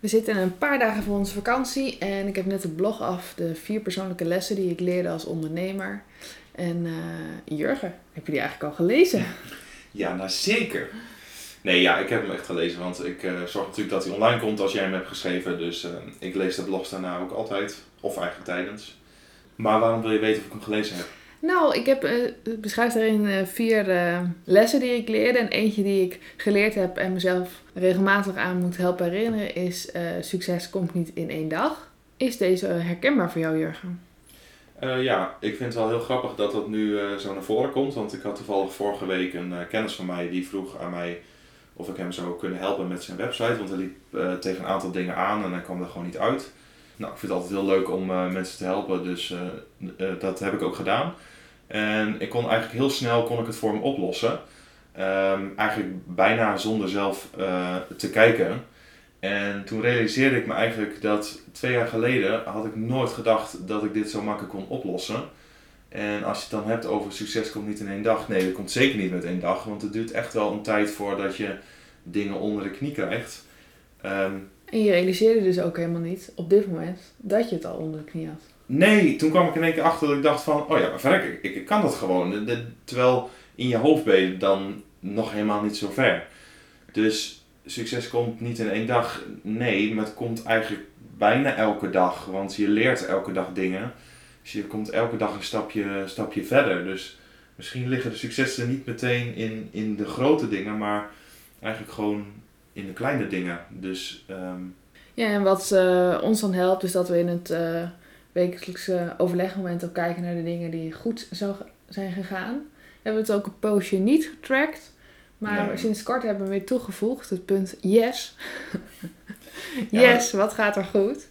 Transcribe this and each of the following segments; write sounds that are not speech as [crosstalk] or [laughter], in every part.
We zitten een paar dagen voor onze vakantie en ik heb net de blog af, de vier persoonlijke lessen die ik leerde als ondernemer. En eh, Jurgen, heb je die eigenlijk al gelezen? Ja, nou zeker. Nee, ja, ik heb hem echt gelezen, want ik uh, zorg natuurlijk dat hij online komt als jij hem hebt geschreven. Dus uh, ik lees de blogs daarna ook altijd, of eigenlijk tijdens. Maar waarom wil je weten of ik hem gelezen heb? Nou, ik heb uh, beschrijf daarin vier lessen die ik leerde. En eentje die ik geleerd heb en mezelf regelmatig aan moet helpen herinneren is succes komt niet in één dag. Is deze herkenbaar voor jou, Jurgen? Ja, ik vind het wel heel grappig dat dat nu zo naar voren komt. Want ik had toevallig vorige week een kennis van mij die vroeg aan mij of ik hem zou kunnen helpen met zijn website. Want hij liep tegen een aantal dingen aan en hij kwam er gewoon niet uit. Nou, ik vind het altijd heel leuk om mensen te helpen, dus dat heb ik ook gedaan. En ik kon eigenlijk heel snel kon ik het voor hem oplossen. Um, eigenlijk bijna zonder zelf te kijken. En toen realiseerde ik me eigenlijk dat twee jaar geleden had ik nooit gedacht dat ik dit zo makkelijk kon oplossen. En als je het dan hebt over succes komt niet in één dag. Nee, dat komt zeker niet met één dag. Want het duurt echt wel een tijd voordat je dingen onder de knie krijgt. Um, en je realiseerde dus ook helemaal niet op dit moment dat je het al onder de knie had. Nee, toen kwam ik in één keer achter dat ik dacht van, oh ja, verrek, ik, ik kan dat gewoon. Terwijl in je hoofd ben je dan nog helemaal niet zo ver. Dus succes komt niet in één dag. Nee, maar het komt eigenlijk bijna elke dag. Want je leert elke dag dingen. Dus je komt elke dag een stapje, stapje verder. Dus misschien liggen de successen niet meteen in, in de grote dingen, maar eigenlijk gewoon in de kleine dingen. Dus, um... Ja, en wat uh, ons dan helpt, is dat we in het uh, wekelijkse overlegmoment ook kijken naar de dingen die goed zo zijn gegaan. We hebben het ook een poosje niet getracked. Maar sinds kort hebben we weer toegevoegd het punt yes. [laughs] yes, wat gaat er goed?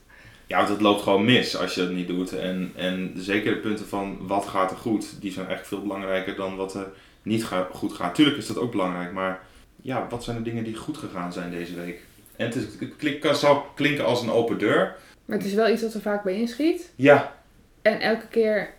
Ja, want het loopt gewoon mis als je het niet doet. En, en zeker de punten van wat gaat er goed, die zijn echt veel belangrijker dan wat er niet goed gaat. Tuurlijk is dat ook belangrijk, maar ja, wat zijn de dingen die goed gegaan zijn deze week? En het, is, het kan, zal klinken als een open deur. Maar het is wel iets wat er vaak bij inschiet. Ja. En elke keer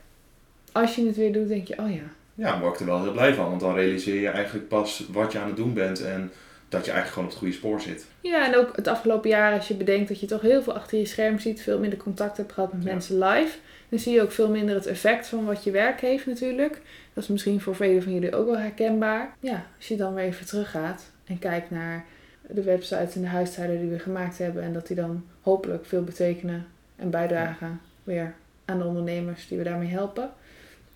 als je het weer doet, denk je, oh ja, ja, daar word ik er wel heel blij van. Want dan realiseer je eigenlijk pas wat je aan het doen bent en dat je eigenlijk gewoon op het goede spoor zit. Ja, en ook het afgelopen jaar, als je bedenkt dat je toch heel veel achter je scherm ziet, veel minder contact hebt gehad met mensen live, dan zie je ook veel minder het effect van wat je werk heeft natuurlijk. Dat is misschien voor velen van jullie ook wel herkenbaar. Ja, als je dan weer even teruggaat en kijkt naar de websites en de huisstijlen die we gemaakt hebben en dat die dan hopelijk veel betekenen en bijdragen weer aan de ondernemers die we daarmee helpen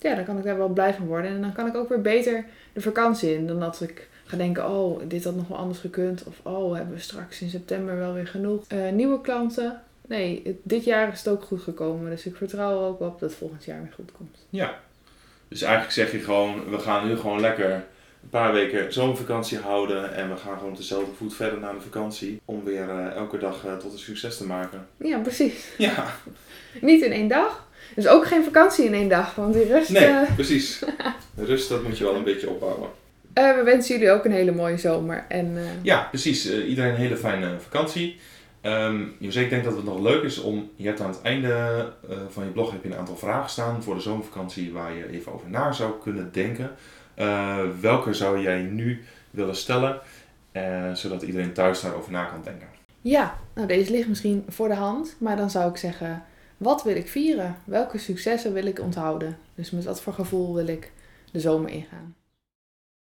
ja, dan kan ik daar wel blij van worden. En dan kan ik ook weer beter de vakantie in. Dan dat ik ga denken, oh, dit had nog wel anders gekund. Of, oh, hebben we straks in september wel weer genoeg uh, nieuwe klanten. Nee, dit jaar is het ook goed gekomen. Dus ik vertrouw er ook op dat het volgend jaar weer goed komt. Ja, dus eigenlijk zeg je gewoon, we gaan nu gewoon lekker een paar weken zomervakantie houden. En we gaan gewoon dezelfde voet verder naar de vakantie. Om weer uh, elke dag uh, tot een succes te maken. Ja, precies. Ja. [laughs] Niet in één dag. Dus ook geen vakantie in één dag, want die rust... Nee, uh... precies. [laughs] De rust, dat moet je wel een beetje opbouwen. We wensen jullie ook een hele mooie zomer. En. Ja, precies. iedereen een hele fijne vakantie. Um, José, ik denk dat het nog leuk is om... Je hebt aan het einde van je blog heb je een aantal vragen staan voor de zomervakantie waar je even over na zou kunnen denken. Welke zou jij nu willen stellen, zodat iedereen thuis daarover na kan denken? Ja, nou deze ligt misschien voor de hand, maar dan zou ik zeggen wat wil ik vieren? Welke successen wil ik onthouden? Dus met wat voor gevoel wil ik de zomer ingaan?